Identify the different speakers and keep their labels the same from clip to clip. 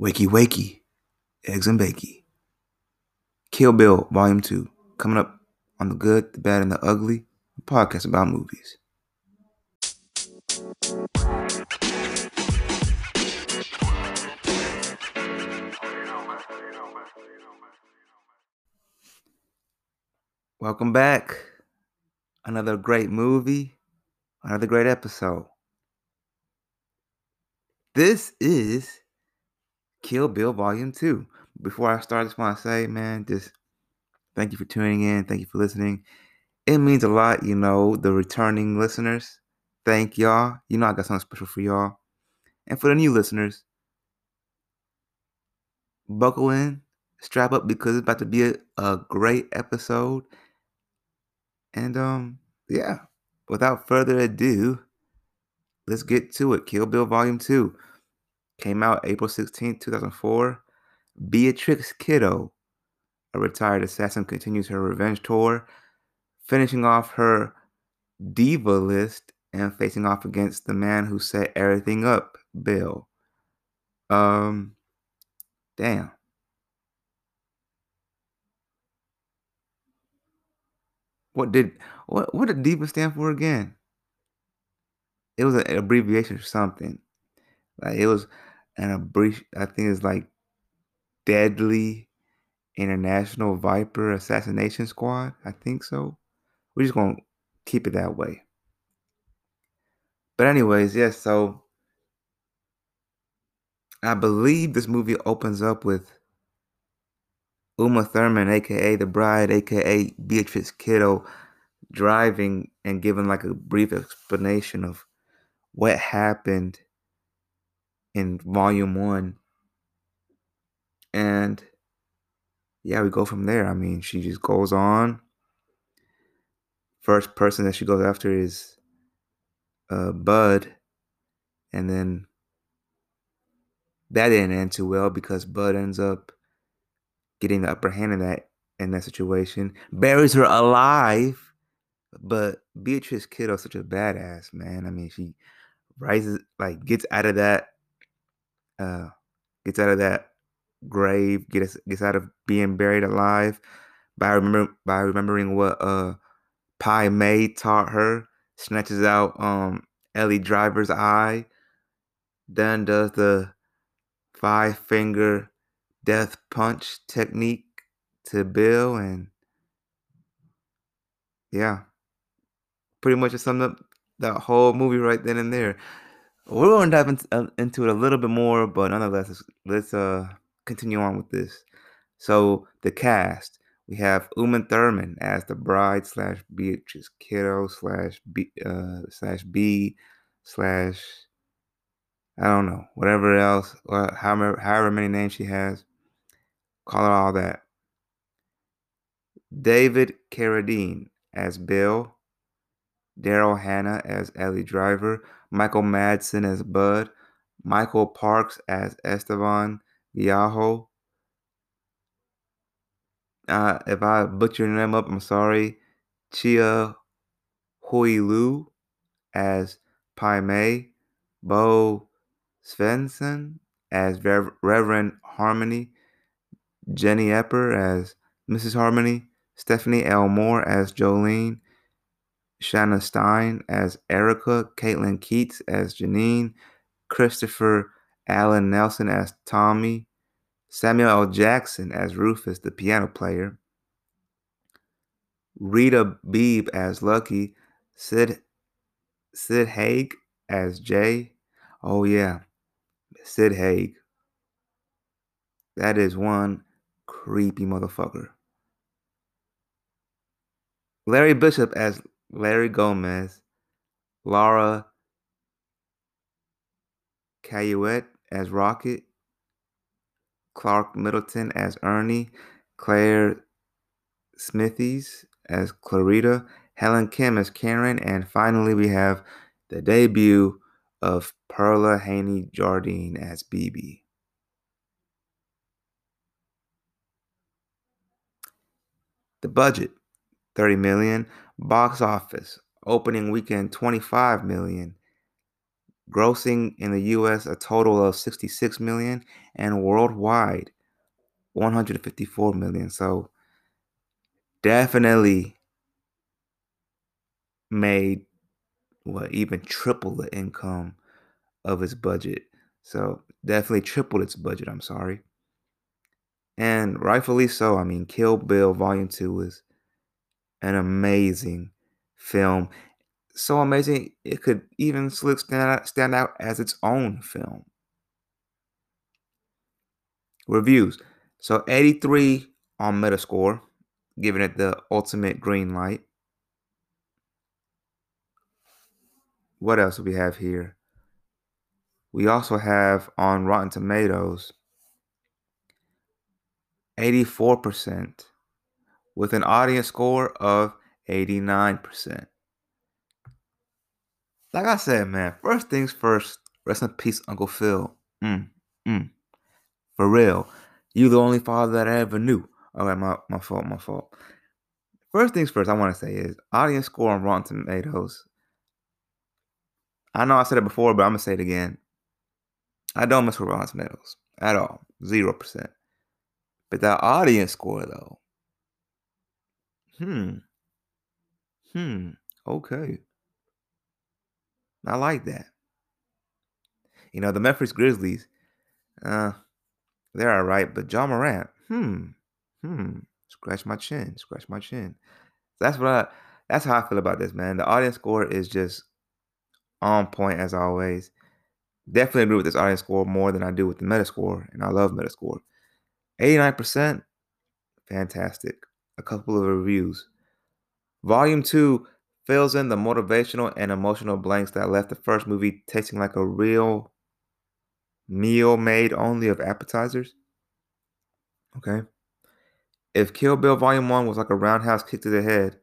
Speaker 1: Wakey Wakey, Eggs and Bakey. Kill Bill, Volume 2, coming up on The Good, the Bad, and the Ugly, a podcast about movies. Welcome back. Another great movie, another great episode. This is Kill Bill Volume 2. Before I start, I just want to say, man, just thank you for tuning in. Thank you for listening. It means a lot, you know, the returning listeners. Thank y'all. You know, I got something special for y'all. And for the new listeners, buckle in, strap up because it's about to be a, a great episode. And um, yeah, without further ado, let's get to it. Kill Bill Volume 2 came out April 16, 2004. Beatrix Kiddo, a retired assassin, continues her revenge tour, finishing off her diva list and facing off against the man who set everything up, Bill. Um, damn. What did what what did diva stand for again? It was an abbreviation or something. Like it was an abbreviation. I think it's like Deadly International Viper Assassination Squad. I think so. We're just gonna keep it that way. But anyways, yes. So I believe this movie opens up with Uma Thurman, aka the bride, aka Beatrice Kiddo, driving and giving like a brief explanation of what happened in volume one. And yeah, we go from there. I mean, she just goes on. First person that she goes after is uh, Bud. And then that didn't end too well because Bud ends up getting the upper hand in that in that situation. Buries her alive. But Beatrice Kiddo's such a badass, man. I mean, she rises like gets out of that uh gets out of that grave, gets gets out of being buried alive by remember by remembering what uh Pai Mei taught her, snatches out um Ellie Driver's eye, then does the five finger death punch technique to Bill and yeah. Pretty much summed up that whole movie right then and there. We're going to dive into, uh, into it a little bit more, but nonetheless, let's, let's uh continue on with this. So the cast we have Uma Thurman as the bride slash Beatrice Kiddo slash B uh, slash B slash I don't know whatever else or however however many names she has. Call it all that. David Carradine as Bill. Daryl Hannah as Ellie Driver. Michael Madsen as Bud. Michael Parks as Esteban Viajo. Uh, if I butcher your name up, I'm sorry. Chia Hui Liu as Pai Mei. Bo Svensson as Rev- Reverend Harmony. Jenny Epper as Mrs. Harmony. Stephanie L. Moore as Jolene. Shanna Stein as Erica. Caitlin Keats as Janine. Christopher Allen Nelson as Tommy. Samuel L. Jackson as Rufus, the piano player. Rita Beeb as Lucky. Sid Sid Haig as Jay. Oh yeah, Sid Haig. That is one creepy motherfucker. Larry Bishop as Larry Gomez. Laura Cayouette as Rocket. Clark Middleton as Ernie, Claire Smithies as Clarita, Helen Kim as Karen, and finally we have the debut of Perla Haney Jardine as BB. The budget 30 million, box office opening weekend 25 million, grossing in the US a total of 66 million and worldwide 154 million. So definitely made what even triple the income of its budget. So definitely tripled its budget, I'm sorry. And rightfully so. I mean, Kill Bill Volume 2 is an amazing film. So amazing, it could even stand out, stand out as its own film. Reviews. So 83 on Metascore, giving it the ultimate green light. What else do we have here? We also have on Rotten Tomatoes 84% with an audience score of 89%. Like I said, man, first things first, rest in peace, Uncle Phil. Mm, mm. For real. You the only father that I ever knew. Okay, my, my fault, my fault. First things first, I want to say is audience score on Rotten Tomatoes. I know I said it before, but I'm gonna say it again. I don't mess with Rotten Tomatoes at all, zero percent. But that audience score, though, hmm, hmm, okay, I like that. You know, the Memphis Grizzlies, uh, they're all right, but John Morant, hmm, hmm, scratch my chin, scratch my chin. That's what I, that's how I feel about this, man. The audience score is just on point as always. Definitely agree with this audience score more than I do with the Metascore, and I love Metascore. 89%, fantastic. A couple of reviews. Volume 2 fills in the motivational and emotional blanks that left the first movie tasting like a real meal made only of appetizers. Okay. If Kill Bill Volume 1 was like a roundhouse kick to the head,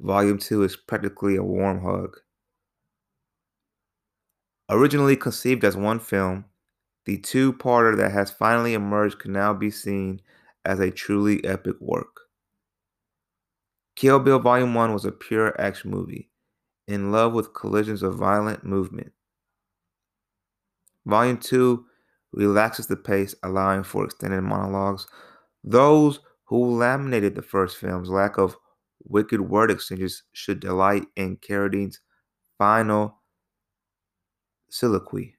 Speaker 1: Volume 2 is practically a warm hug. Originally conceived as one film, the two parter that has finally emerged can now be seen as a truly epic work. Kill Bill Volume 1 was a pure action movie, in love with collisions of violent movement. Volume 2 relaxes the pace, allowing for extended monologues. Those who laminated the first film's lack of wicked word exchanges should delight in Carradine's final soliloquy.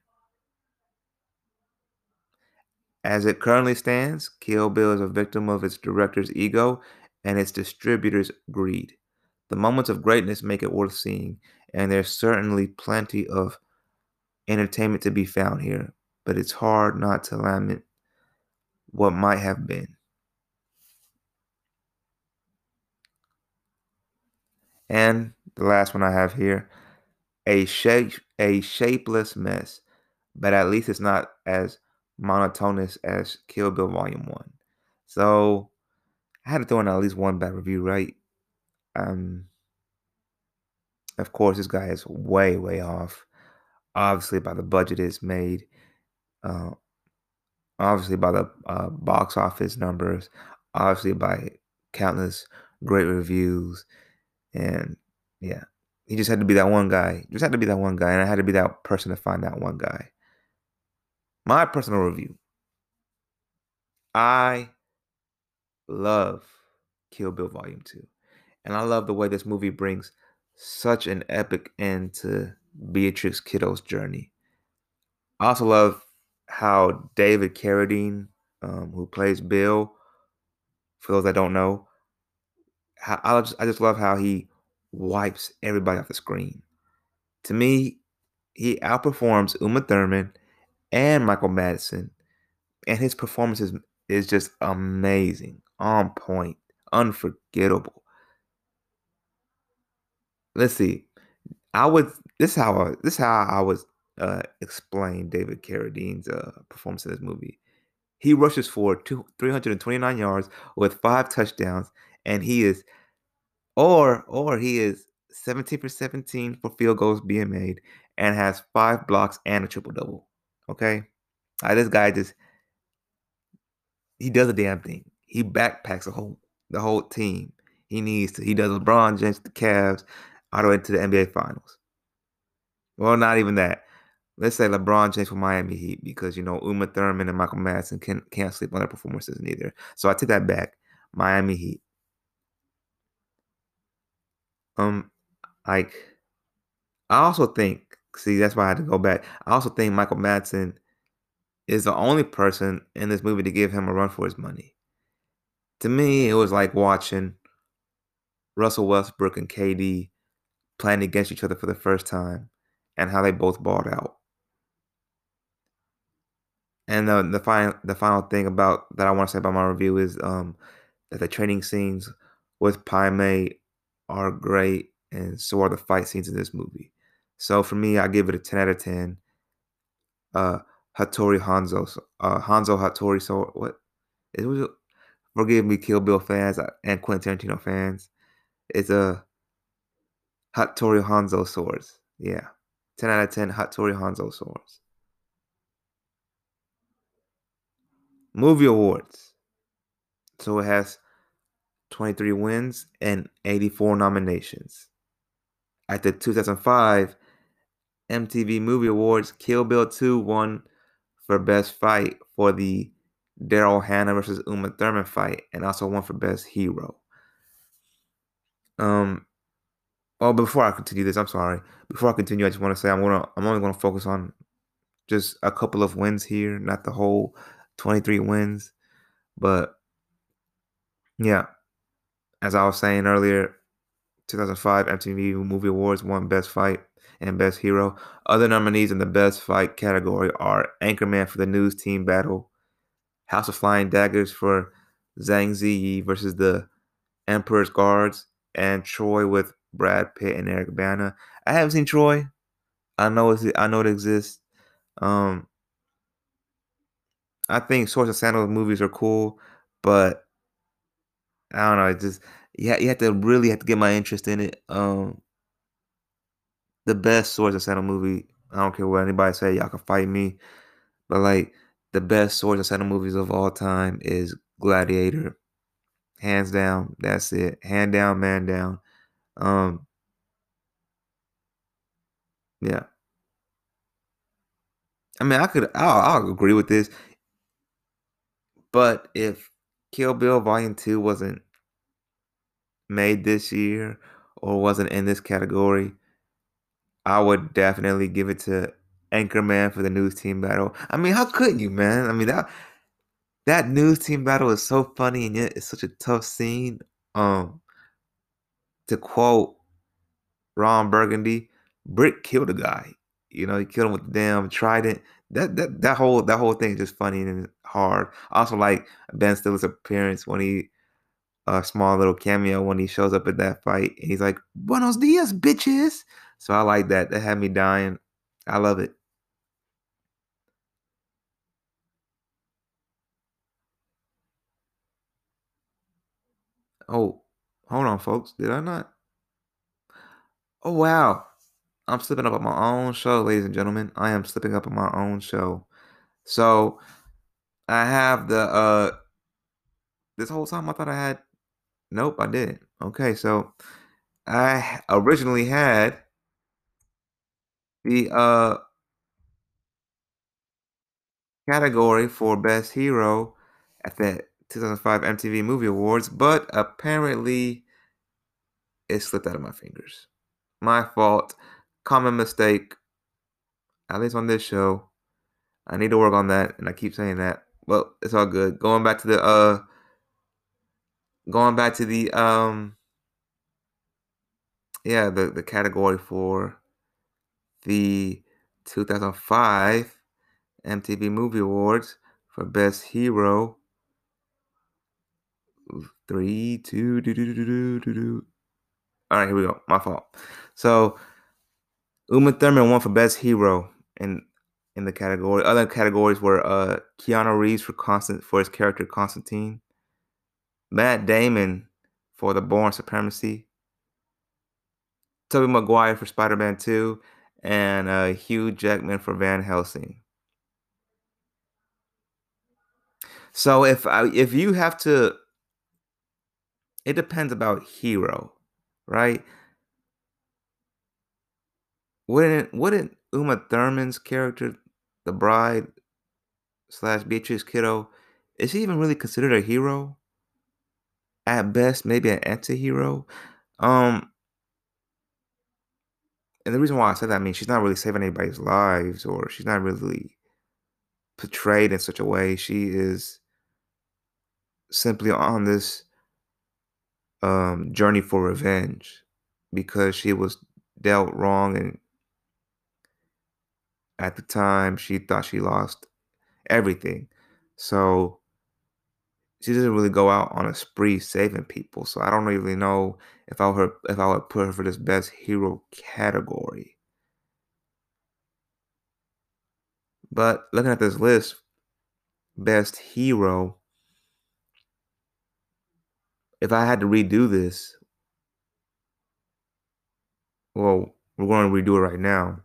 Speaker 1: As it currently stands, Kill Bill is a victim of its director's ego and its distributor's greed. The moments of greatness make it worth seeing, and there's certainly plenty of entertainment to be found here, but it's hard not to lament what might have been. And the last one I have here a shape a shapeless mess, but at least it's not as monotonous as Kill Bill Volume 1. So I had to throw in at least one bad review, right? Um of course this guy is way, way off. Obviously by the budget it's made. Uh obviously by the uh, box office numbers, obviously by countless great reviews, and yeah, he just had to be that one guy. Just had to be that one guy, and I had to be that person to find that one guy. My personal review. I love Kill Bill Volume 2. And I love the way this movie brings such an epic end to Beatrix Kiddo's journey. I also love how David Carradine, um, who plays Bill, for those that don't know, how, I just I just love how he wipes everybody off the screen. To me, he outperforms Uma Thurman and Michael Madsen, and his performance is, is just amazing, on point, unforgettable. Let's see. I would this is how I, this is how I would uh, explain David Carradine's uh, performance in this movie. He rushes for two, 329 yards with five touchdowns, and he is or or he is 17 for 17 for field goals being made and has five blocks and a triple double. Okay. This guy just he does a damn thing. He backpacks the whole the whole team. He needs to. He does LeBron James, the Cavs, all the way to the NBA Finals. Well, not even that. let's say LeBron James for Miami Heat because you know Uma Thurman and Michael Madsen can can't sleep on their performances neither. So I take that back. Miami Heat. Um, like I also think. See, that's why I had to go back. I also think Michael Madsen is the only person in this movie to give him a run for his money. To me, it was like watching Russell Westbrook and KD playing against each other for the first time and how they both balled out. And the the final the final thing about that I want to say about my review is um, that the training scenes with Pai Mei are great, and so are the fight scenes in this movie. So for me, I give it a ten out of ten. Uh, Hattori Hanzo, uh, Hanzo Hattori. So what? It was. Forgive me, Kill Bill fans uh, and Quentin Tarantino fans. It's a Hattori Hanzo swords. Yeah, ten out of ten Hattori Hanzo swords. Movie awards. So it has 23 wins and 84 nominations. At the 2005 MTV Movie Awards, Kill Bill 2 won for Best Fight for the Daryl Hannah versus Uma Thurman fight, and also won for Best Hero. Um. Oh, before I continue this, I'm sorry. Before I continue, I just want to say I'm gonna I'm only gonna focus on just a couple of wins here, not the whole 23 wins. But yeah, as I was saying earlier, 2005 MTV Movie Awards won Best Fight and Best Hero. Other nominees in the Best Fight category are Anchorman for the News Team Battle, House of Flying Daggers for Zhang Ziyi versus the Emperor's Guards, and Troy with Brad Pitt and Eric Bana. I haven't seen Troy. I know it's I know it exists. Um, I think Swords of Sandals movies are cool, but I don't know. It just yeah, you have to really have to get my interest in it. Um, the best Swords of Sandals movie. I don't care what anybody say. Y'all can fight me, but like the best Swords of Sandals movies of all time is Gladiator, hands down. That's it. Hand down, man down. Um, yeah. I mean, I could, I'll, I'll agree with this. But if Kill Bill Volume 2 wasn't made this year or wasn't in this category, I would definitely give it to Anchorman for the news team battle. I mean, how could you, man? I mean that that news team battle is so funny and yet it's such a tough scene. Um to quote Ron Burgundy, Brick killed a guy. You know, he killed him with the damn trident that that that whole that whole thing is just funny and hard. also like Ben Stiller's appearance when he a small little cameo when he shows up at that fight. And he's like, "Buenos dias, bitches." So I like that. That had me dying. I love it. Oh, hold on, folks. Did I not? Oh wow. I'm slipping up on my own show, ladies and gentlemen. I am slipping up on my own show. So I have the uh this whole time I thought I had nope, I didn't. Okay, so I originally had the uh category for best hero at the 2005 MTV Movie Awards, but apparently it slipped out of my fingers. My fault common mistake, at least on this show. I need to work on that, and I keep saying that. Well, it's all good. Going back to the uh going back to the um yeah, the the category for the 2005 MTV Movie Awards for Best Hero. Three, two, do, do, do, do, do, do. All right, here we go. My fault. So Uma Thurman won for Best Hero in in the category. Other categories were uh, Keanu Reeves for Constant for his character Constantine, Matt Damon for The Bourne Supremacy, Tobey Maguire for Spider-Man 2, and uh, Hugh Jackman for Van Helsing. So if I, if you have to, it depends about hero, right? wouldn't wouldn't Uma Thurman's character, the bride slash Beatrice Kiddo, is she even really considered a hero? At best, maybe an anti-hero. Um, and the reason why I said that, I she's not really saving anybody's lives, or she's not really portrayed in such a way. She is simply on this um, journey for revenge because she was dealt wrong and at the time she thought she lost everything. So she doesn't really go out on a spree saving people. So I don't really know if I would if I would put her for this best hero category. But looking at this list, best hero, if I had to redo this, well, we're going to redo it right now.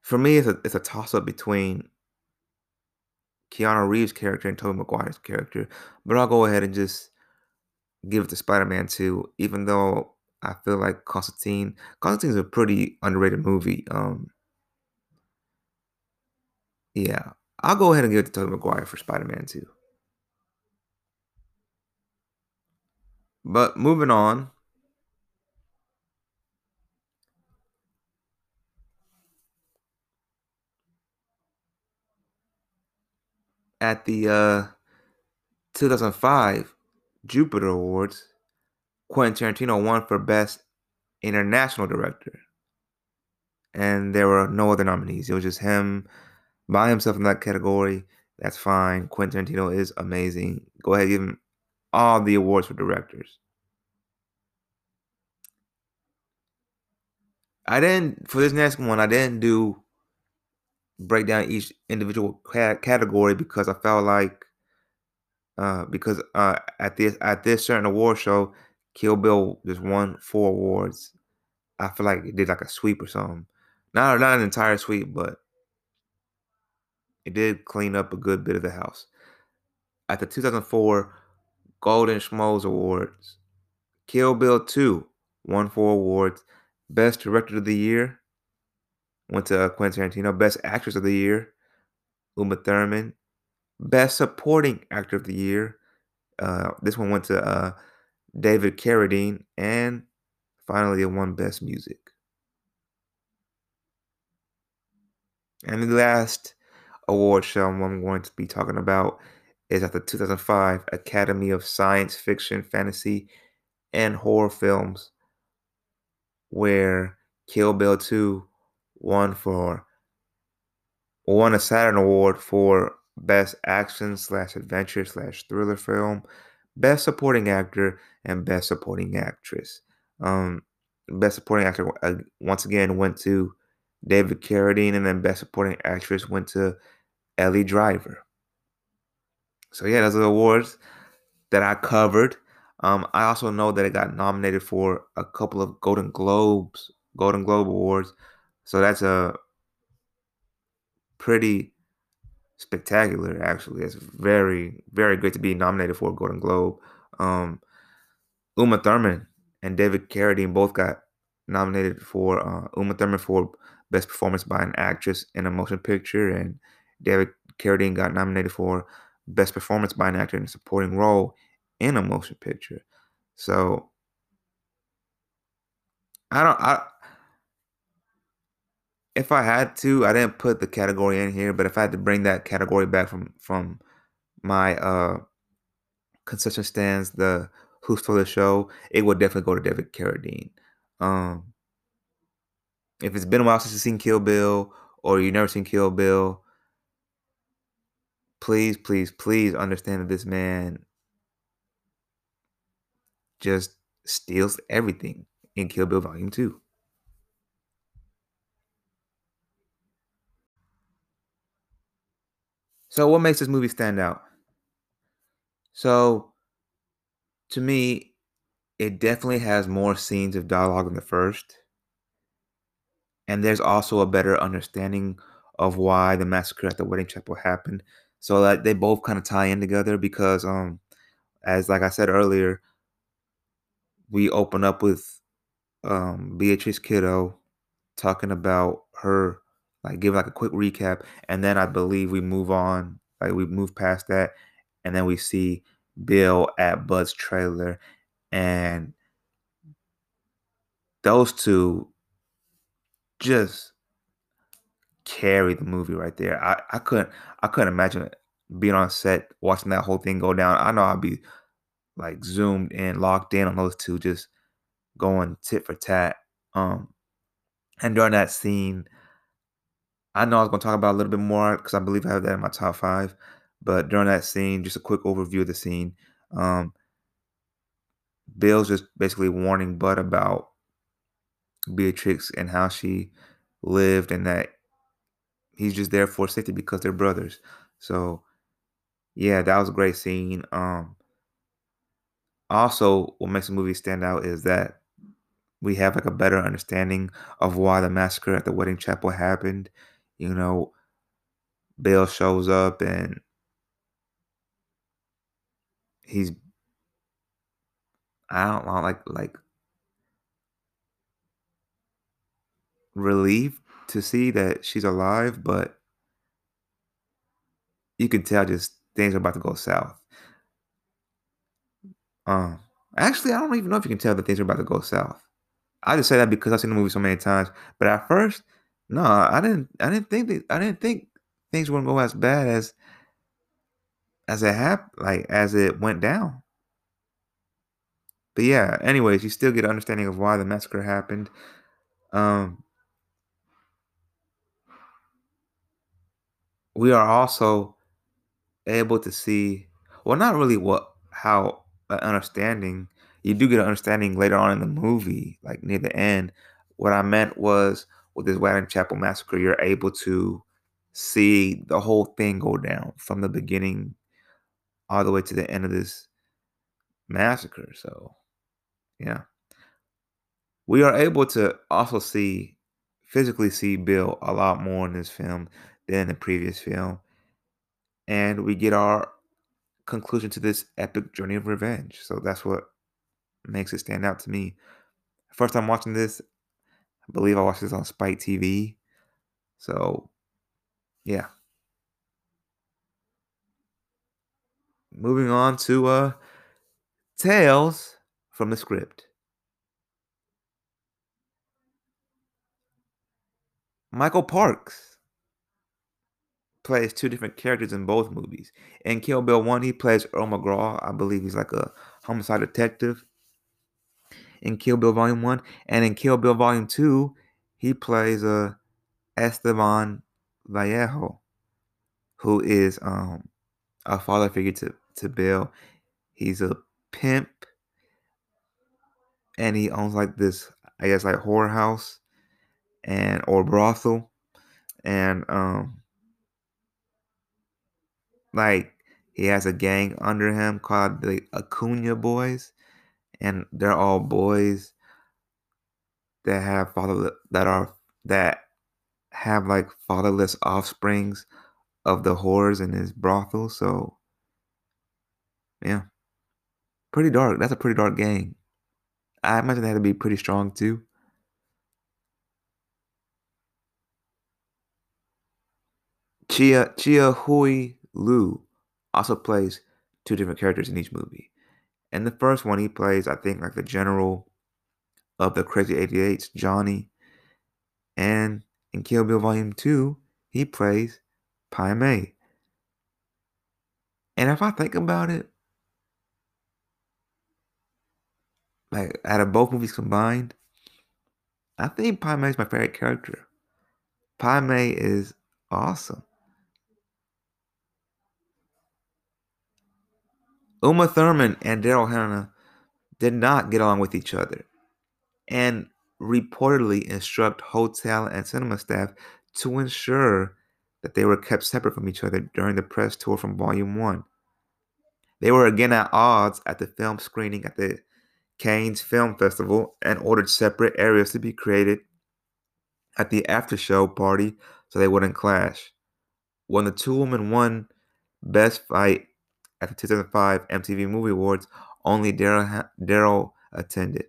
Speaker 1: For me, it's a it's a toss up between Keanu Reeves' character and Tobey Maguire's character, but I'll go ahead and just give it to Spider-Man 2, even though I feel like Constantine Constantine is a pretty underrated movie. Um, yeah, I'll go ahead and give it to Tobey Maguire for Spider-Man 2. But moving on. At the uh, 2005 Jupiter Awards, Quentin Tarantino won for Best International Director. And there were no other nominees. It was just him by himself in that category. That's fine. Quentin Tarantino is amazing. Go ahead, give him all the awards for directors. I didn't for this next one. I didn't do break down each individual category because I felt like uh, because uh, at this at this certain award show, Kill Bill just won four awards. I feel like it did like a sweep or something. Not not an entire sweep, but it did clean up a good bit of the house. At the 2004 Golden Schmoes Awards, Kill Bill 2 won four awards. Best Director of the Year went to Quentin Tarantino. Best Actress of the Year, Uma Thurman. Best Supporting Actor of the Year, uh, this one went to uh, David Carradine. And finally, it won Best Music. And the last award show I'm going to be talking about is at the 2005 Academy of Science Fiction, Fantasy, and Horror Films where Kill Bill 2 won for won a Saturn Award for Best Action slash Adventure slash Thriller Film, Best Supporting Actor, and Best Supporting Actress. Um, Best Supporting Actor uh, once again went to David Carradine, and then Best Supporting Actress went to Ellie Driver. So yeah, those are the awards that I covered. Um, I also know that it got nominated for a couple of Golden Globes, Golden Globe Awards. So that's a pretty spectacular, actually. It's very, very good to be nominated for a Golden Globe. Um, Uma Thurman and David Carradine both got nominated for uh, Uma Thurman for Best Performance by an Actress in a Motion Picture, and David Carradine got nominated for Best Performance by an Actor in a Supporting Role in a motion picture. So I don't I if I had to, I didn't put the category in here, but if I had to bring that category back from from my uh concession stands, the who's for the show, it would definitely go to David Carradine. Um if it's been a while since you've seen Kill Bill or you've never seen Kill Bill, please, please, please understand that this man just steals everything in Kill Bill Volume 2. So, what makes this movie stand out? So, to me, it definitely has more scenes of dialogue than the first. And there's also a better understanding of why the massacre at the wedding chapel happened. So that they both kind of tie in together because um as like I said earlier, we open up with um, Beatrice Kiddo talking about her, like give like a quick recap, and then I believe we move on, like we move past that, and then we see Bill at Bud's trailer, and those two just carry the movie right there. I, I couldn't I couldn't imagine being on set watching that whole thing go down. I know I'd be like zoomed in, locked in on those two, just going tit for tat. Um, and during that scene, I know I was going to talk about a little bit more because I believe I have that in my top five. But during that scene, just a quick overview of the scene. Um, Bill's just basically warning Bud about Beatrix and how she lived and that he's just there for safety because they're brothers. So yeah, that was a great scene. Um also what makes the movie stand out is that we have like a better understanding of why the massacre at the wedding chapel happened. You know, Bill shows up and he's I don't know, like like relieved to see that she's alive, but you can tell just things are about to go south. Um, actually, I don't even know if you can tell that things are about to go south. I just say that because I've seen the movie so many times. But at first, no, I didn't. I didn't think that. I didn't think things wouldn't go as bad as as it happened, like as it went down. But yeah, anyways, you still get an understanding of why the massacre happened. Um, we are also able to see, well, not really what how an understanding. You do get an understanding later on in the movie, like near the end. What I meant was with this Wedding Chapel massacre, you're able to see the whole thing go down from the beginning all the way to the end of this massacre. So, yeah. We are able to also see, physically see Bill a lot more in this film than the previous film. And we get our conclusion to this epic journey of revenge. So that's what makes it stand out to me. First time watching this, I believe I watched this on Spike TV. So, yeah. Moving on to uh Tales from the script. Michael Parks plays two different characters in both movies. In Kill Bill 1, he plays Earl McGraw. I believe he's like a homicide detective in Kill Bill Volume 1. And in Kill Bill Volume 2, he plays uh, Esteban Vallejo, who is um, a father figure to, to Bill. He's a pimp and he owns like this, I guess, like whorehouse and or brothel. And um like he has a gang under him called the Acuna Boys, and they're all boys that have father that are that have like fatherless offsprings of the whores in his brothel. So yeah, pretty dark. That's a pretty dark gang. I imagine they had to be pretty strong too. Chia Chia Hui Liu also plays two different characters in each movie. And the first one, he plays, I think, like the general of the Crazy 88s, Johnny. And in Kill Bill Volume 2, he plays Pai Mei. And if I think about it, like out of both movies combined, I think Pai Mei is my favorite character. Pai Mei is awesome. Uma Thurman and Daryl Hannah did not get along with each other and reportedly instruct hotel and cinema staff to ensure that they were kept separate from each other during the press tour from Volume 1. They were again at odds at the film screening at the Cannes Film Festival and ordered separate areas to be created at the after show party so they wouldn't clash. When the two women won Best Fight at the 2005 MTV Movie Awards, only Daryl attended.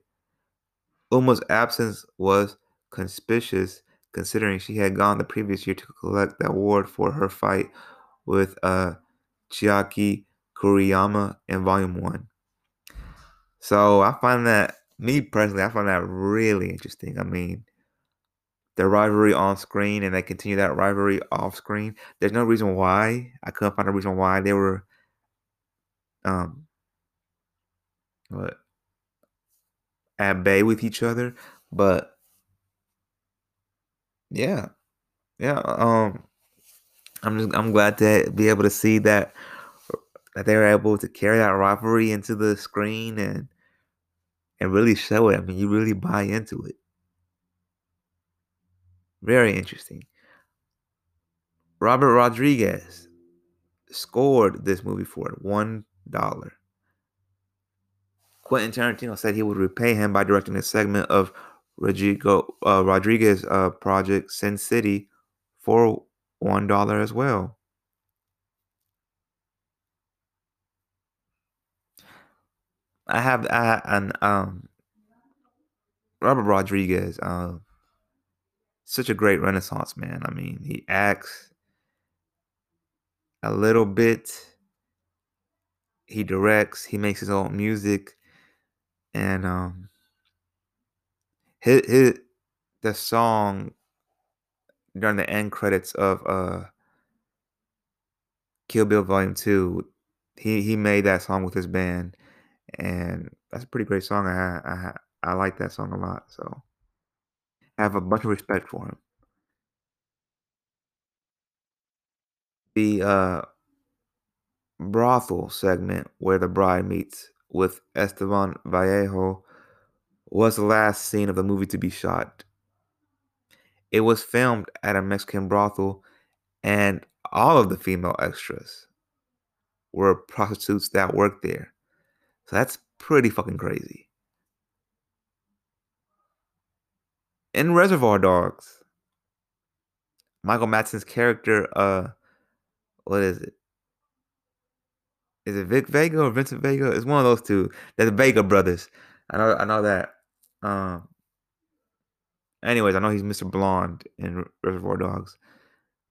Speaker 1: Uma's absence was conspicuous considering she had gone the previous year to collect the award for her fight with uh, Chiaki Kuriyama in Volume 1. So I find that, me personally, I find that really interesting. I mean, the rivalry on screen and they continue that rivalry off screen. There's no reason why. I couldn't find a reason why they were um what at bay with each other. But yeah. Yeah. Um I'm just I'm glad to be able to see that that they were able to carry that rivalry into the screen and and really show it. I mean, you really buy into it. Very interesting. Robert Rodriguez scored this movie for it, one dollar. Quentin Tarantino said he would repay him by directing a segment of Rodrigo uh, Rodriguez uh, project Sin City for one dollar as well. I have I, an um Robert Rodriguez, um, such a great Renaissance man. I mean, he acts a little bit, he directs, he makes his own music, and um, his, his the song during the end credits of uh Kill Bill Volume Two, he he made that song with his band, and that's a pretty great song. I I I like that song a lot, so I have a bunch of respect for him. The uh, brothel segment where the bride meets with Esteban Vallejo was the last scene of the movie to be shot. It was filmed at a Mexican brothel, and all of the female extras were prostitutes that worked there. So that's pretty fucking crazy. In Reservoir Dogs, Michael Madsen's character, uh, what is it? Is it Vic Vega or Vincent Vega? It's one of those two. They're the Vega brothers. I know. I know that. Um. Anyways, I know he's Mr. Blonde in Reservoir Dogs,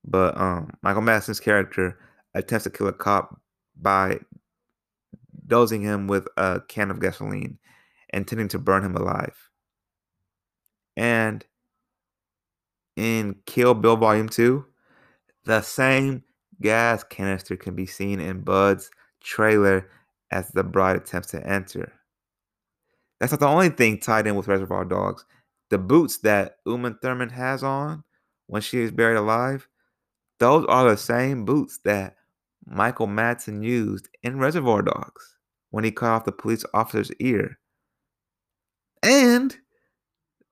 Speaker 1: but um, Michael Madsen's character attempts to kill a cop by dosing him with a can of gasoline, intending to burn him alive. And in Kill Bill Volume 2, the same gas canister can be seen in Bud's trailer as the bride attempts to enter. That's not the only thing tied in with Reservoir Dogs. The boots that Uma Thurman has on when she is buried alive, those are the same boots that Michael Madsen used in Reservoir Dogs when he cut off the police officer's ear. And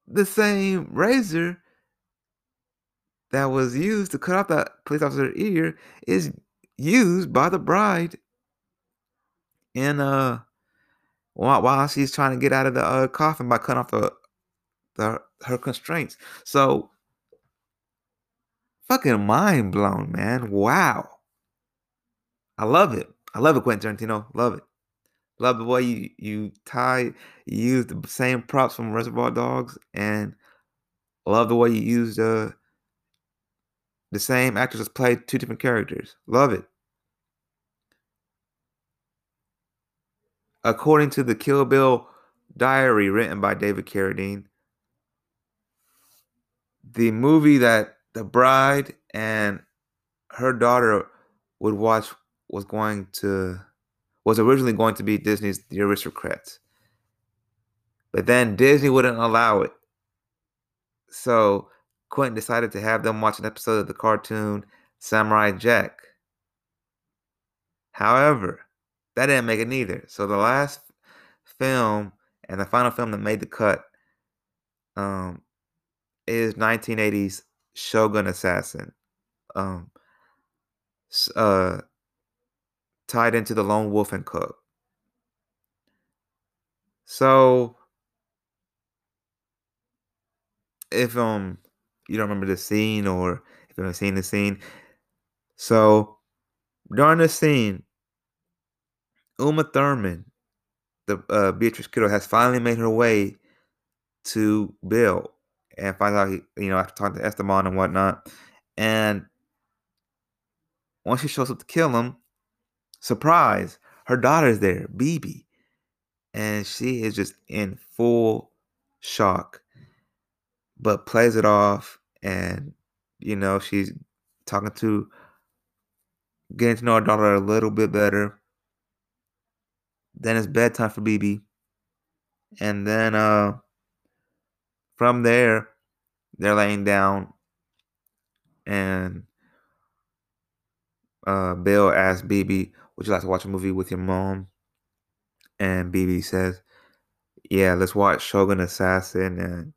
Speaker 1: the same razor that was used to cut off that police officer's ear is used by the bride in uh while, while she's trying to get out of the uh, coffin by cutting off the, the her constraints. So fucking mind blown, man. Wow. I love it. I love it, Quentin Tarantino. Love it. Love the way you you tie you use the same props from Reservoir Dogs, and love the way you used uh, the same actors played two different characters. Love it. According to the Kill Bill diary written by David Carradine, the movie that the bride and her daughter would watch was going to was originally going to be Disney's The Aristocats. But then Disney wouldn't allow it. So Quentin decided to have them watch an episode of the cartoon Samurai Jack. However, that didn't make it neither. So the last film and the final film that made the cut um, is 1980's Shogun Assassin. Um, uh, tied into the Lone Wolf and Cub. So if um you don't remember the scene or if you haven't seen the scene, so during the scene, Uma Thurman, the uh, Beatrice Kiddo, has finally made her way to Bill and finds out he, you know, after talking to Esteban and whatnot. And once she shows up to kill him, surprise, her daughter's there, BB. And she is just in full shock, but plays it off. And, you know, she's talking to, getting to know her daughter a little bit better. Then it's bedtime for BB. And then uh from there, they're laying down and uh Bill asks BB, Would you like to watch a movie with your mom? And BB says, Yeah, let's watch Shogun Assassin and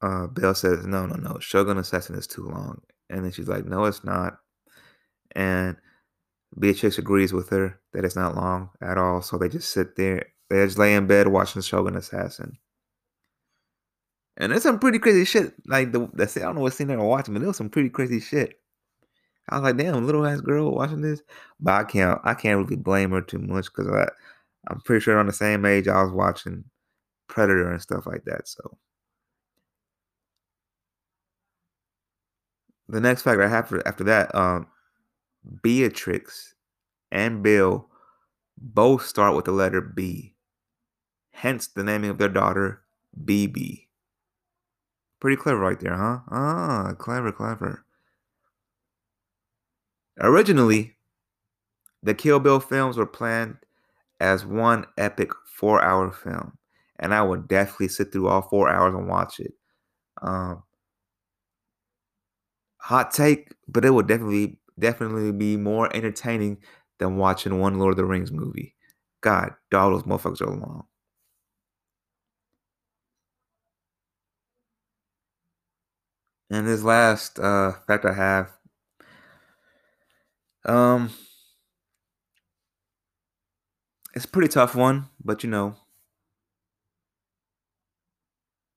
Speaker 1: uh Bill says, No, no, no, Shogun Assassin is too long. And then she's like, No, it's not. And Beatrix agrees with her that it's not long at all. So they just sit there. They just lay in bed watching Shogun Assassin. And there's some pretty crazy shit. Like the, the I don't know what scene they were watching, but there was some pretty crazy shit. I was like, damn, little ass girl watching this. But I can't I can't really blame her too much because I I'm pretty sure on the same age I was watching Predator and stuff like that. So the next fact I have for, after that, um, Beatrix and Bill both start with the letter B. Hence the naming of their daughter BB. Pretty clever right there, huh? Ah, clever, clever. Originally, the Kill Bill films were planned as one epic four hour film, and I would definitely sit through all four hours and watch it. Um, hot take, but it would definitely definitely be more entertaining than watching one Lord of the Rings movie. God, all those motherfuckers are long. And this last uh, fact I have, um, it's a pretty tough one, but you know,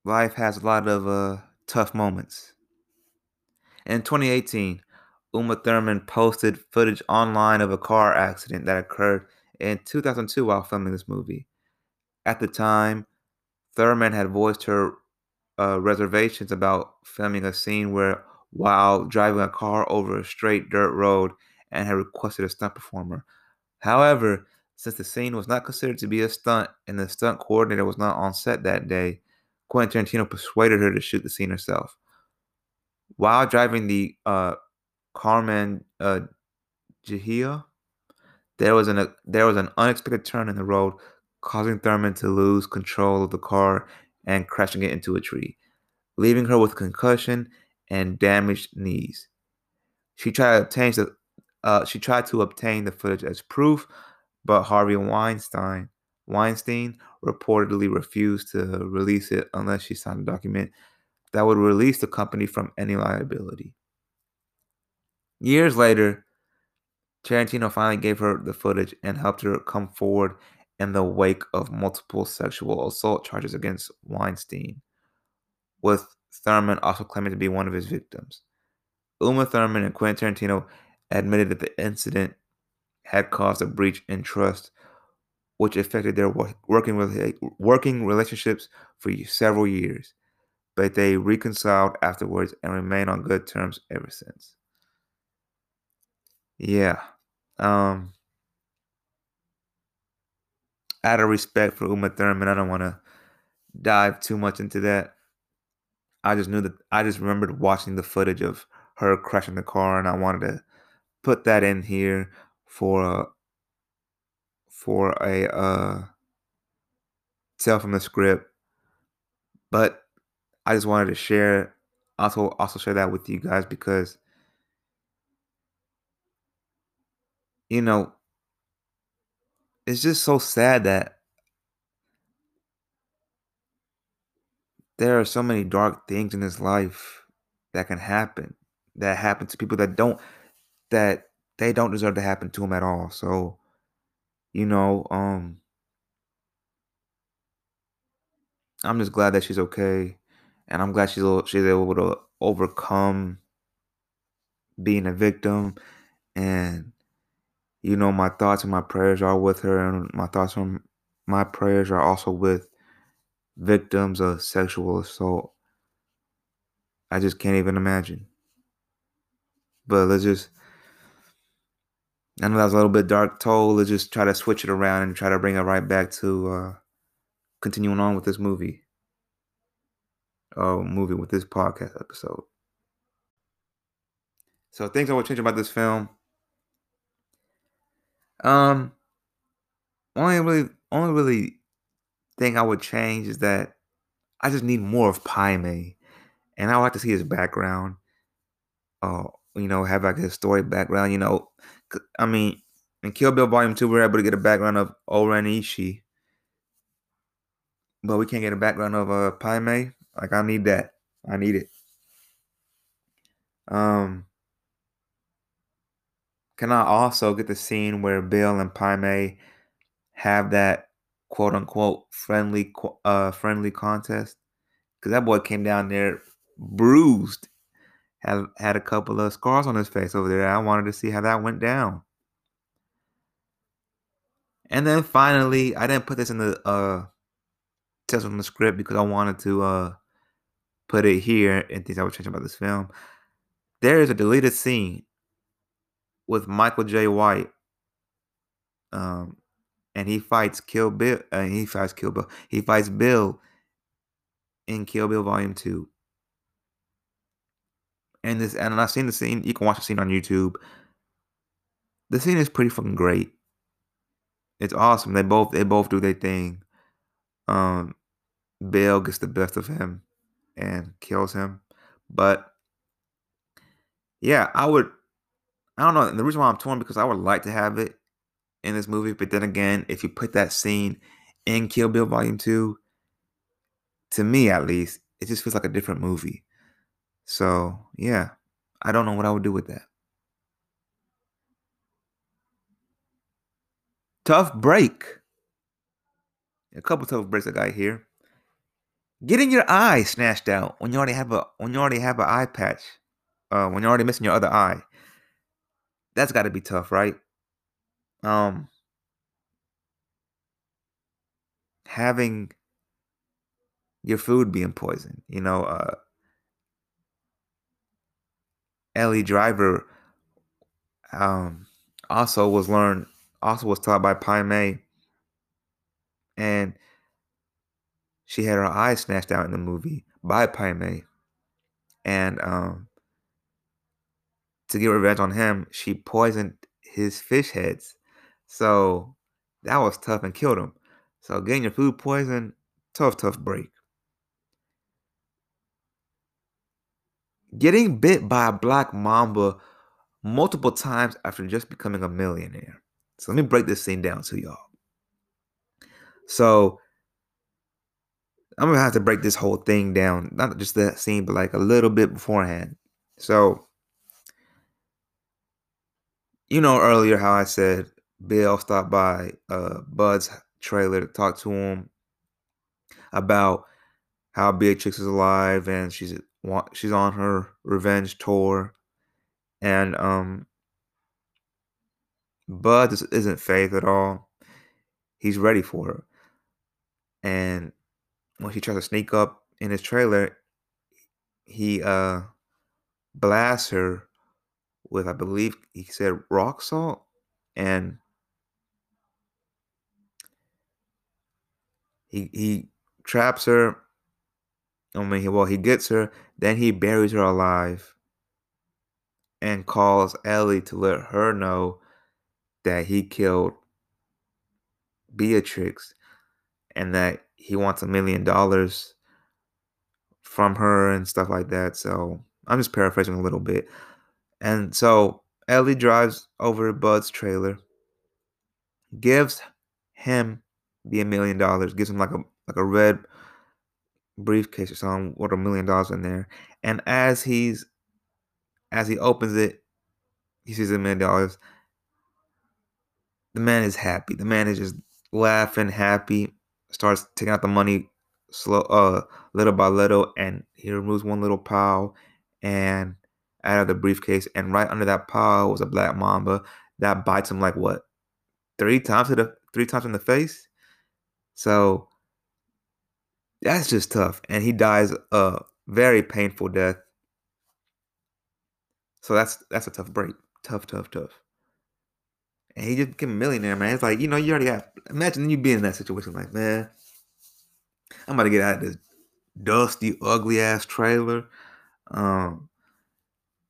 Speaker 1: life has a lot of uh, tough moments. In 2018, Uma Thurman posted footage online of a car accident that occurred in 2002 while filming this movie. At the time, Thurman had voiced her uh, reservations about filming a scene where, while driving a car over a straight dirt road, and had requested a stunt performer. However, since the scene was not considered to be a stunt and the stunt coordinator was not on set that day, Quentin Tarantino persuaded her to shoot the scene herself. While driving the uh, Karmann uh, Ghia, there was an there was an unexpected turn in the road, causing Thurman to lose control of the car and crashing it into a tree, leaving her with concussion and damaged knees. She tried to obtain the uh, she tried to obtain the footage as proof, but Harvey Weinstein Weinstein reportedly refused to release it unless she signed a document that would release the company from any liability. Years later, Tarantino finally gave her the footage and helped her come forward in the wake of multiple sexual assault charges against Weinstein, with Thurman also claiming to be one of his victims. Uma Thurman and Quentin Tarantino admitted that the incident had caused a breach in trust, which affected their working working relationships for several years. But they reconciled afterwards and remain on good terms ever since. Yeah. Um out of respect for Uma Thurman, I don't want to dive too much into that. I just knew that I just remembered watching the footage of her crashing the car, and I wanted to put that in here for a for a uh, tell from the script. But I just wanted to share also also share that with you guys because you know it's just so sad that there are so many dark things in this life that can happen that happen to people that don't that they don't deserve to happen to them at all. So you know um i'm just glad that she's okay and i'm glad she's she's able to overcome being a victim and you know, my thoughts and my prayers are with her, and my thoughts and my prayers are also with victims of sexual assault. I just can't even imagine. But let's just I know that was a little bit dark told. Let's just try to switch it around and try to bring it right back to uh continuing on with this movie. Oh, movie with this podcast episode. So things I would change about this film. Um only really only really thing I would change is that I just need more of Pai Mei. And I would like to see his background. Uh, you know, have like his story background, you know. I mean, in Kill Bill Volume 2, we are able to get a background of O-Ren Ishii. But we can't get a background of uh Pai Mei. Like I need that. I need it. Um can I also get the scene where Bill and Pai Mei have that quote unquote friendly uh friendly contest? Cause that boy came down there bruised, had had a couple of scars on his face over there. I wanted to see how that went down. And then finally, I didn't put this in the uh test from the script because I wanted to uh put it here and things I would change about this film. There is a deleted scene with Michael J. White. Um, and he fights Kill Bill. Uh, he fights Kill Bill. He fights Bill in Kill Bill Volume Two. And this, and I've seen the scene. You can watch the scene on YouTube. The scene is pretty fucking great. It's awesome. They both they both do their thing. Um, Bill gets the best of him and kills him, but yeah, I would I don't know. And the reason why I'm torn because I would like to have it in this movie, but then again, if you put that scene in Kill Bill Volume 2, to me at least, it just feels like a different movie. So, yeah, I don't know what I would do with that. Tough break. A couple tough breaks I got here. Getting your eye snatched out when you already have a when you already have an eye patch, uh, when you're already missing your other eye that's got to be tough, right? Um, having your food being poisoned, you know, uh, Ellie Driver um, also was learned, also was taught by Pai Mei, and she had her eyes snatched out in the movie by Pai Mei, and um, to get revenge on him, she poisoned his fish heads. So that was tough and killed him. So getting your food poisoned, tough, tough break. Getting bit by a black mamba multiple times after just becoming a millionaire. So let me break this scene down to y'all. So I'm gonna have to break this whole thing down, not just that scene, but like a little bit beforehand. So you know earlier how I said Bill stopped by uh, Bud's trailer to talk to him about how Beatrix is alive and she's she's on her revenge tour, and um, Bud isn't Faith at all. He's ready for her, and when she tries to sneak up in his trailer, he uh blasts her with, I believe he said rock salt and he he traps her. I mean, well, he gets her, then he buries her alive and calls Ellie to let her know that he killed Beatrix and that he wants a million dollars from her and stuff like that. So I'm just paraphrasing a little bit. And so Ellie drives over Bud's trailer, gives him the a million dollars, gives him like a like a red briefcase or something with a million dollars in there. And as he's as he opens it, he sees a million dollars. The man is happy. The man is just laughing, happy, starts taking out the money slow uh little by little, and he removes one little pile and out of the briefcase, and right under that pile was a black mamba that bites him like what three times to the three times in the face. So That's just tough. And he dies a very painful death. So that's that's a tough break. Tough, tough, tough. And he just became a millionaire, man. It's like, you know, you already have imagine you being in that situation like, man, I'm about to get out of this dusty, ugly ass trailer. Um,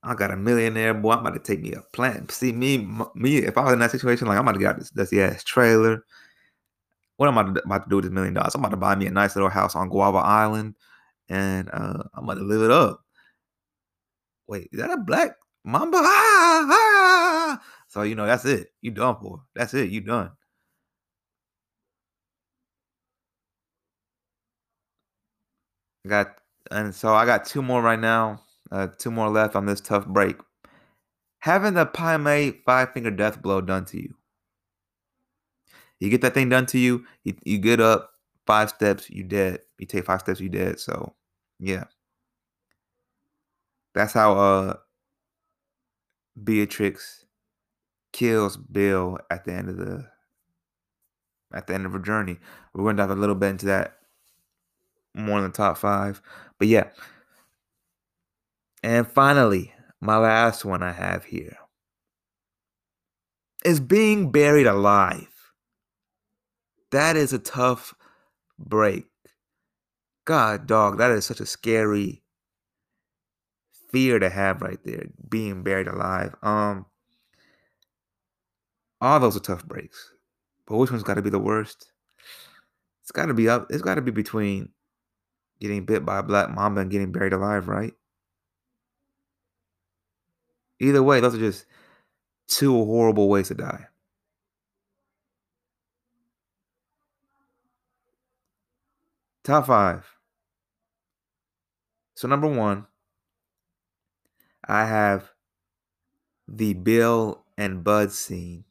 Speaker 1: I got a millionaire boy. I'm about to take me a plant. See me, me. If I was in that situation, like I'm about to get out this dusty ass trailer. What am I about to do with this million dollars? I'm about to buy me a nice little house on Guava Island, and uh, I'm about to live it up. Wait, is that a black mamba? Ah, ah. So you know that's it. You done for. That's it. You done. got and so I got two more right now. Uh, two more left on this tough break. Having the Pai Mei five finger death blow done to you. You get that thing done to you, you, you get up five steps, you dead. You take five steps, you dead. So yeah. That's how uh Beatrix kills Bill at the end of the at the end of her journey. We're going to dive a little bit into that more in the top five. But yeah. And finally, my last one I have here is being buried alive. That is a tough break. God, dog, that is such a scary fear to have right there, being buried alive. Um, all those are tough breaks, but which one's got to be the worst? It's got to be up. It's got to be between getting bit by a black mamba and getting buried alive, right? Either way, those are just two horrible ways to die. Top five. So, number one, I have the Bill and Bud scene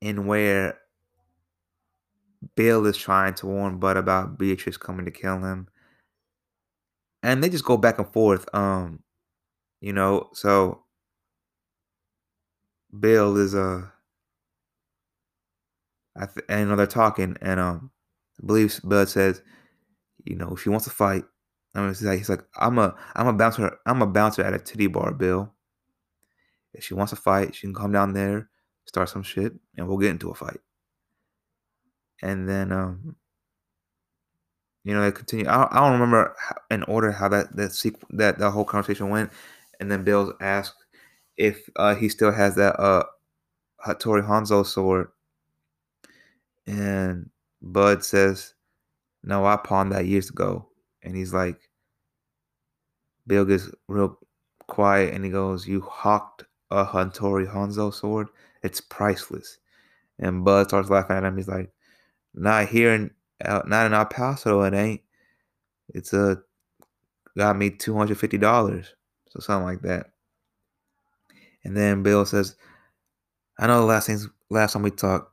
Speaker 1: in where Bill is trying to warn Bud about Beatrice coming to kill him. And they just go back and forth. Um, you know, so Bill is a. I I th- and you know they're talking and um I believe Bud says, you know, if she wants to fight, I mean, he's like, he's like, I'm a I'm a bouncer I'm a bouncer at a titty bar, Bill. If she wants to fight, she can come down there, start some shit, and we'll get into a fight and then um, you know they continue. I, I don't remember how, in order how that that sequ- that the whole conversation went, and then Bills asked if uh, he still has that uh Hattori Hanzo sword, and Bud says, "No, I pawned that years ago," and he's like, Bill gets real quiet and he goes, "You hawked a Hattori Hanzo sword? It's priceless." And Bud starts laughing at him. He's like, not here in not in El Paso, it ain't. It's a uh, got me two hundred fifty dollars, so something like that. And then Bill says, "I know the last things last time we talked,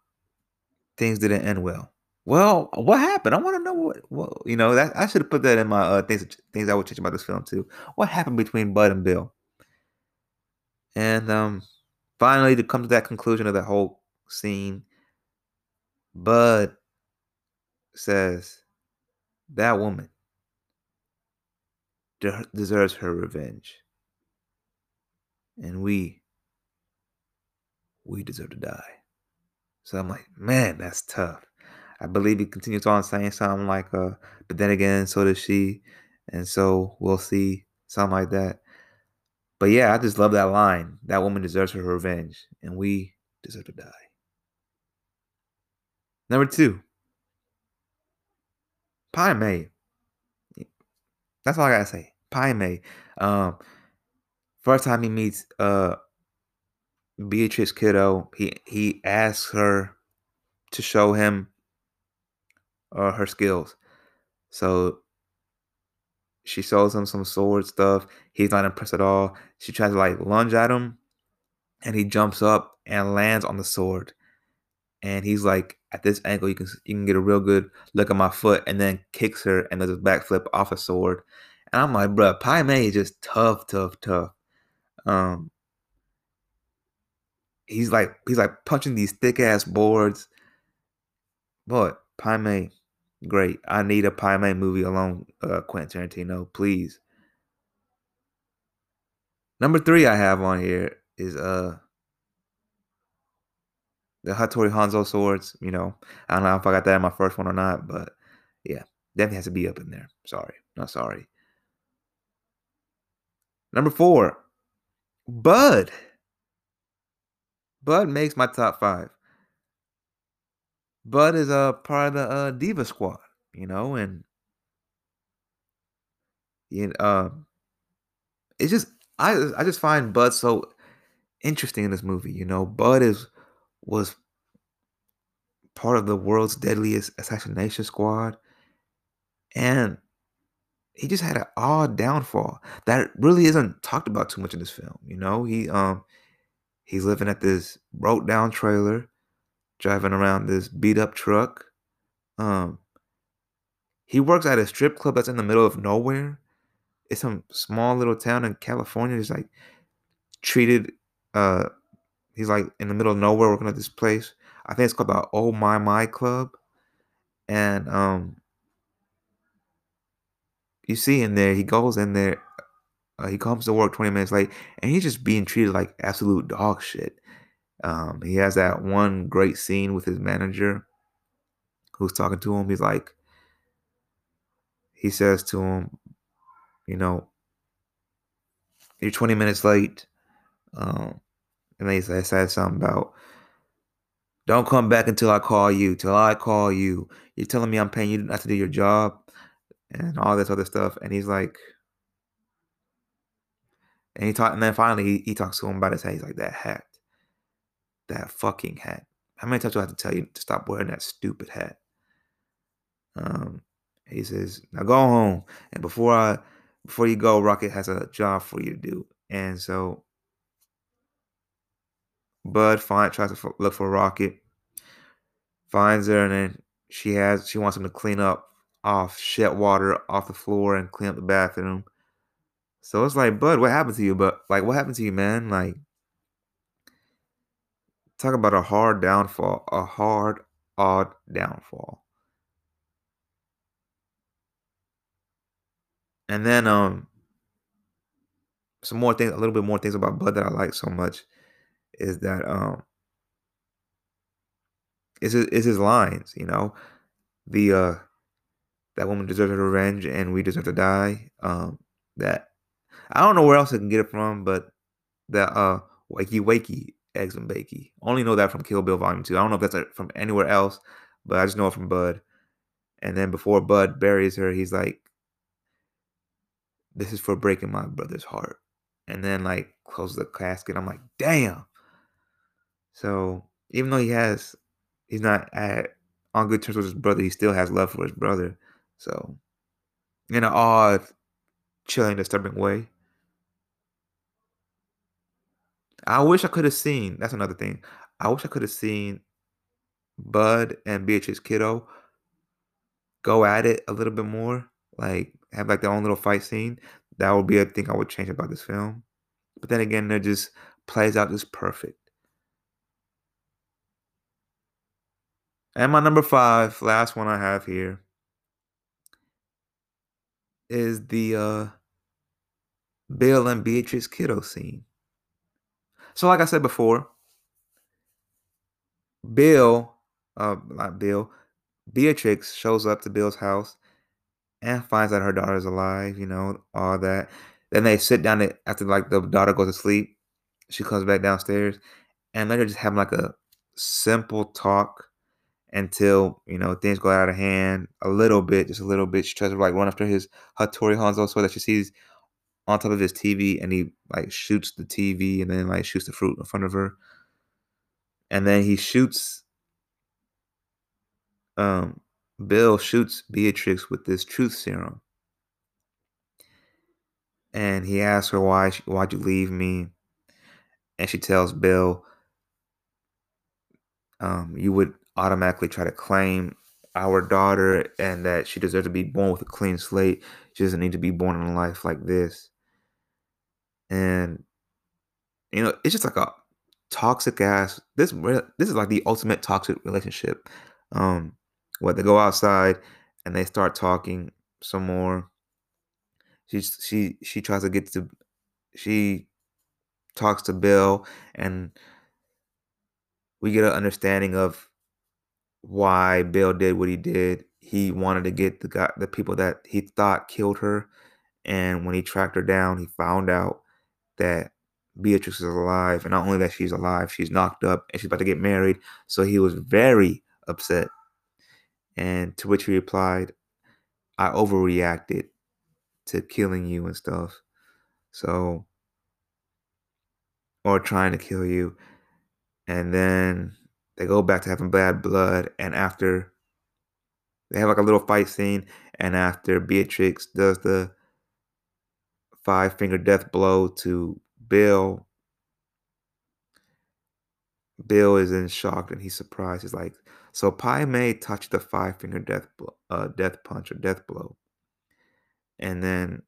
Speaker 1: things didn't end well." Well, what happened? I want to know what. Well, you know that I should have put that in my uh, things things I would change about this film too. What happened between Bud and Bill? And um, finally, to come to that conclusion of that whole scene, Bud says that woman de- deserves her revenge. And we, we deserve to die. So I'm like, man, that's tough. I believe he continues on saying something like, uh, but then again, so does she. And so we'll see, something like that. But yeah, I just love that line. That woman deserves her revenge, and we deserve to die. Number two, Pai Mei. That's all I gotta say. Pai Mei. Um, first time he meets uh Beatrix Kiddo, he he asks her to show him uh, her skills. So she shows him some sword stuff. He's not impressed at all. She tries to like lunge at him, and he jumps up and lands on the sword and he's like at this angle you can you can get a real good look at my foot and then kicks her and does a backflip off a sword and i'm like bro Pai Mei is just tough tough tough um he's like he's like punching these thick ass boards but Pai Mei Great. I need a Pai Mei movie alone, uh, Quentin Tarantino, please. Number three I have on here is uh the Hattori Hanzo swords. You know, I don't know if I got that in my first one or not, but yeah, definitely has to be up in there. Sorry, not sorry. Number four, Bud. Bud makes my top five. Bud is a part of the uh, Diva Squad, you know, and you know, uh, it's just I I just find Bud so interesting in this movie. You know, Bud is was part of the world's deadliest assassination squad, and he just had an odd downfall that really isn't talked about too much in this film. You know, he um he's living at this broke down trailer, driving around this beat up truck. Um, he works at a strip club that's in the middle of nowhere. It's some small little town in California. He's like treated. Uh, he's like in the middle of nowhere working at this place. I think it's called the Oh My My Club, and um, you see in there, he goes in there, uh, he comes to work 20 minutes late, and he's just being treated like absolute dog shit. Um, he has that one great scene with his manager who's talking to him. He's like, he says to him, you know, you're 20 minutes late. Um, and then he says something about, don't come back until I call you. Till I call you. You're telling me I'm paying you not to do your job and all this other stuff. And he's like, and he talked, and then finally he, he talks to him about his hat. He's like, that hat, that fucking hat. How many times do I have to tell you to stop wearing that stupid hat? Um, he says, now go home. And before I, before you go, Rocket has a job for you to do. And so Bud find tries to look for Rocket, finds her, and then she has she wants him to clean up off shit water off the floor and clean up the bathroom. So it's like, Bud, what happened to you? But like, what happened to you, man? Like, talk about a hard downfall, a hard, odd downfall. And then um some more things, a little bit more things about Bud that I like so much is that um is his, is his lines, you know, the uh that woman deserves her revenge and we deserve to die. Um that I don't know where else I can get it from, but that uh wakey wakey eggs and bakey. Only know that from Kill Bill Volume Two. I don't know if that's from anywhere else, but I just know it from Bud. And then before Bud buries her, he's like, "This is for breaking my brother's heart." And then like closes the casket. I'm like, "Damn." So even though he has, he's not at on good terms with his brother, he still has love for his brother. So in an odd, chilling, disturbing way. I wish I could have seen. That's another thing. I wish I could have seen Bud and Beatrice Kiddo go at it a little bit more. Like have like their own little fight scene. That would be a thing I would change about this film. But then again, it just plays out just perfect. And my number five, last one I have here, is the uh, Bill and Beatrice Kiddo scene. So, like I said before, Bill, uh, not Bill, Beatrix shows up to Bill's house and finds that her daughter is alive, you know, all that. Then they sit down after like the daughter goes to sleep. She comes back downstairs and they're just having like a simple talk until you know things go out of hand a little bit, just a little bit. She tries to like run after his Hattori Hanzo so that she sees on top of his TV, and he like shoots the TV, and then like shoots the fruit in front of her, and then he shoots. Um, Bill shoots Beatrix with this truth serum, and he asks her why she, why'd you leave me, and she tells Bill, um, you would automatically try to claim our daughter and that she deserves to be born with a clean slate. She doesn't need to be born in a life like this. And you know, it's just like a toxic ass. This this is like the ultimate toxic relationship. Um, what they go outside and they start talking some more. She she she tries to get to she talks to Bill and we get an understanding of why Bill did what he did. He wanted to get the guy the people that he thought killed her and when he tracked her down, he found out that Beatrix is alive and not only that she's alive, she's knocked up and she's about to get married. So he was very upset. And to which he replied, I overreacted to killing you and stuff. So, or trying to kill you. And then they go back to having bad blood. And after they have like a little fight scene, and after Beatrix does the five finger death blow to Bill, Bill is in shock and he's surprised. He's like, "So Pai Mei touched the five finger death uh, death punch or death blow," and then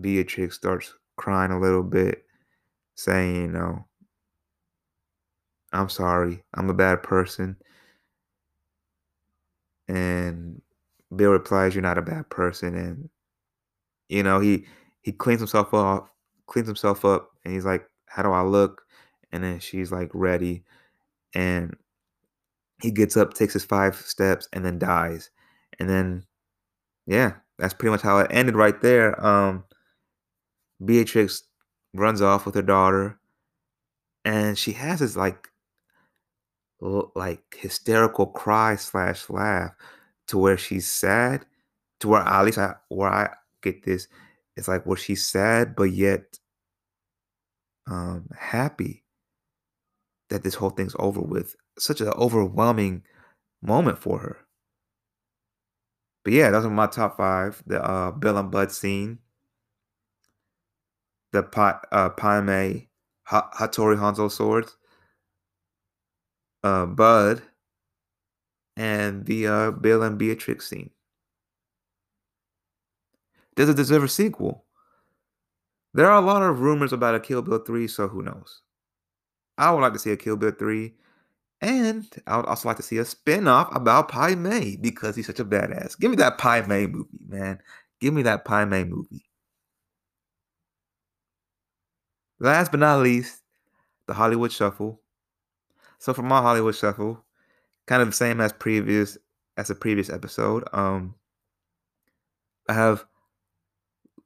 Speaker 1: Beatrix starts crying a little bit, saying, "You know, I'm sorry, I'm a bad person." And Bill replies, "You're not a bad person," and you know he he cleans himself off, cleans himself up, and he's like, "How do I look?" And then she's like, "Ready," and he gets up, takes his five steps, and then dies. And then, yeah, that's pretty much how it ended right there. Um, Beatrix runs off with her daughter, and she has this like, like hysterical cry slash laugh, to where she's sad, to where at least I where I get this, it's like where she's sad but yet um happy that this whole thing's over with. Such an overwhelming moment for her. But yeah, those are my top five. The uh, Bill and Bud scene, the pa- uh, Pai Mei Hattori Hanzo swords, uh, Bud, and the uh, Bill and Beatrix scene. Does it deserve a sequel? There are a lot of rumors about a Kill Bill 3, so who knows? I would like to see a Kill Bill 3. And I would also like to see a spin-off about Pai Mei because he's such a badass. Give me that Pai Mei movie, man. Give me that Pai Mei movie. Last but not least, the Hollywood Shuffle. So for my Hollywood Shuffle, kind of the same as previous as the previous episode. Um, I have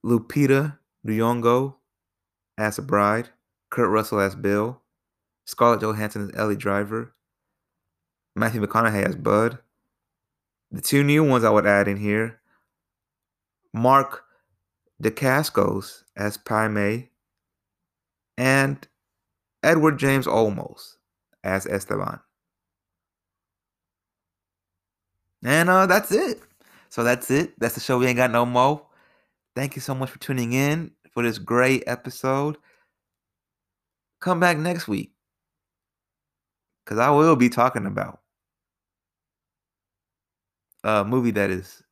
Speaker 1: Lupita Nyong'o as a bride, Kurt Russell as Bill, Scarlett Johansson as Ellie Driver, Matthew McConaughey as Bud. The two new ones I would add in here Mark Dacascos as Pai Mei, and Edward James Olmos as Esteban. And uh, that's it. So that's it. That's the show. We ain't got no more. Thank you so much for tuning in for this great episode. Come back next week because I will be talking about a movie that is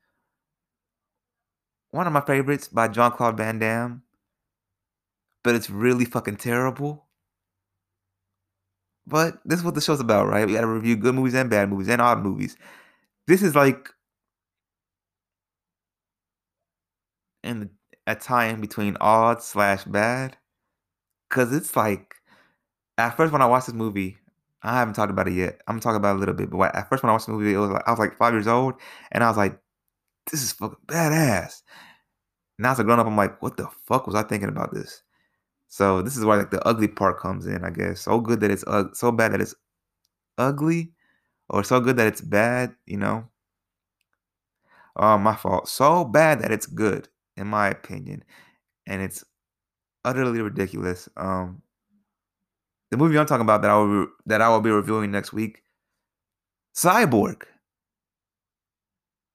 Speaker 1: one of my favorites by Jean Claude Van Damme, but it's really fucking terrible. But this is what the show's about, right? We got to review good movies and bad movies and odd movies. This is like in a tie-in between odd slash bad, because it's like at first when I watched this movie, I haven't talked about it yet. I'm gonna talk about it a little bit, but at first when I watched the movie, it was like I was like five years old, and I was like, "This is fucking badass." Now as a grown up, I'm like, "What the fuck was I thinking about this?" So this is where like the ugly part comes in, I guess. So good that it's so bad that it's ugly, or so good that it's bad, you know. Oh, my fault. So bad that it's good, in my opinion, and it's utterly ridiculous. Um, the movie I'm talking about that I will that I will be reviewing next week, Cyborg.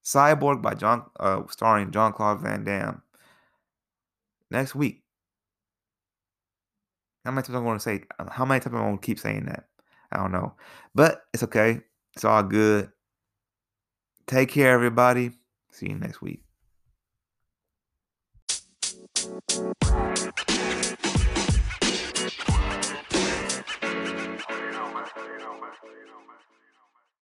Speaker 1: Cyborg by John, uh, starring John Claude Van Damme. Next week. How many times I'm going to say? Um, how many times I'm going to keep saying that? I don't know, but it's okay. It's all good. Take care, everybody. See you next week.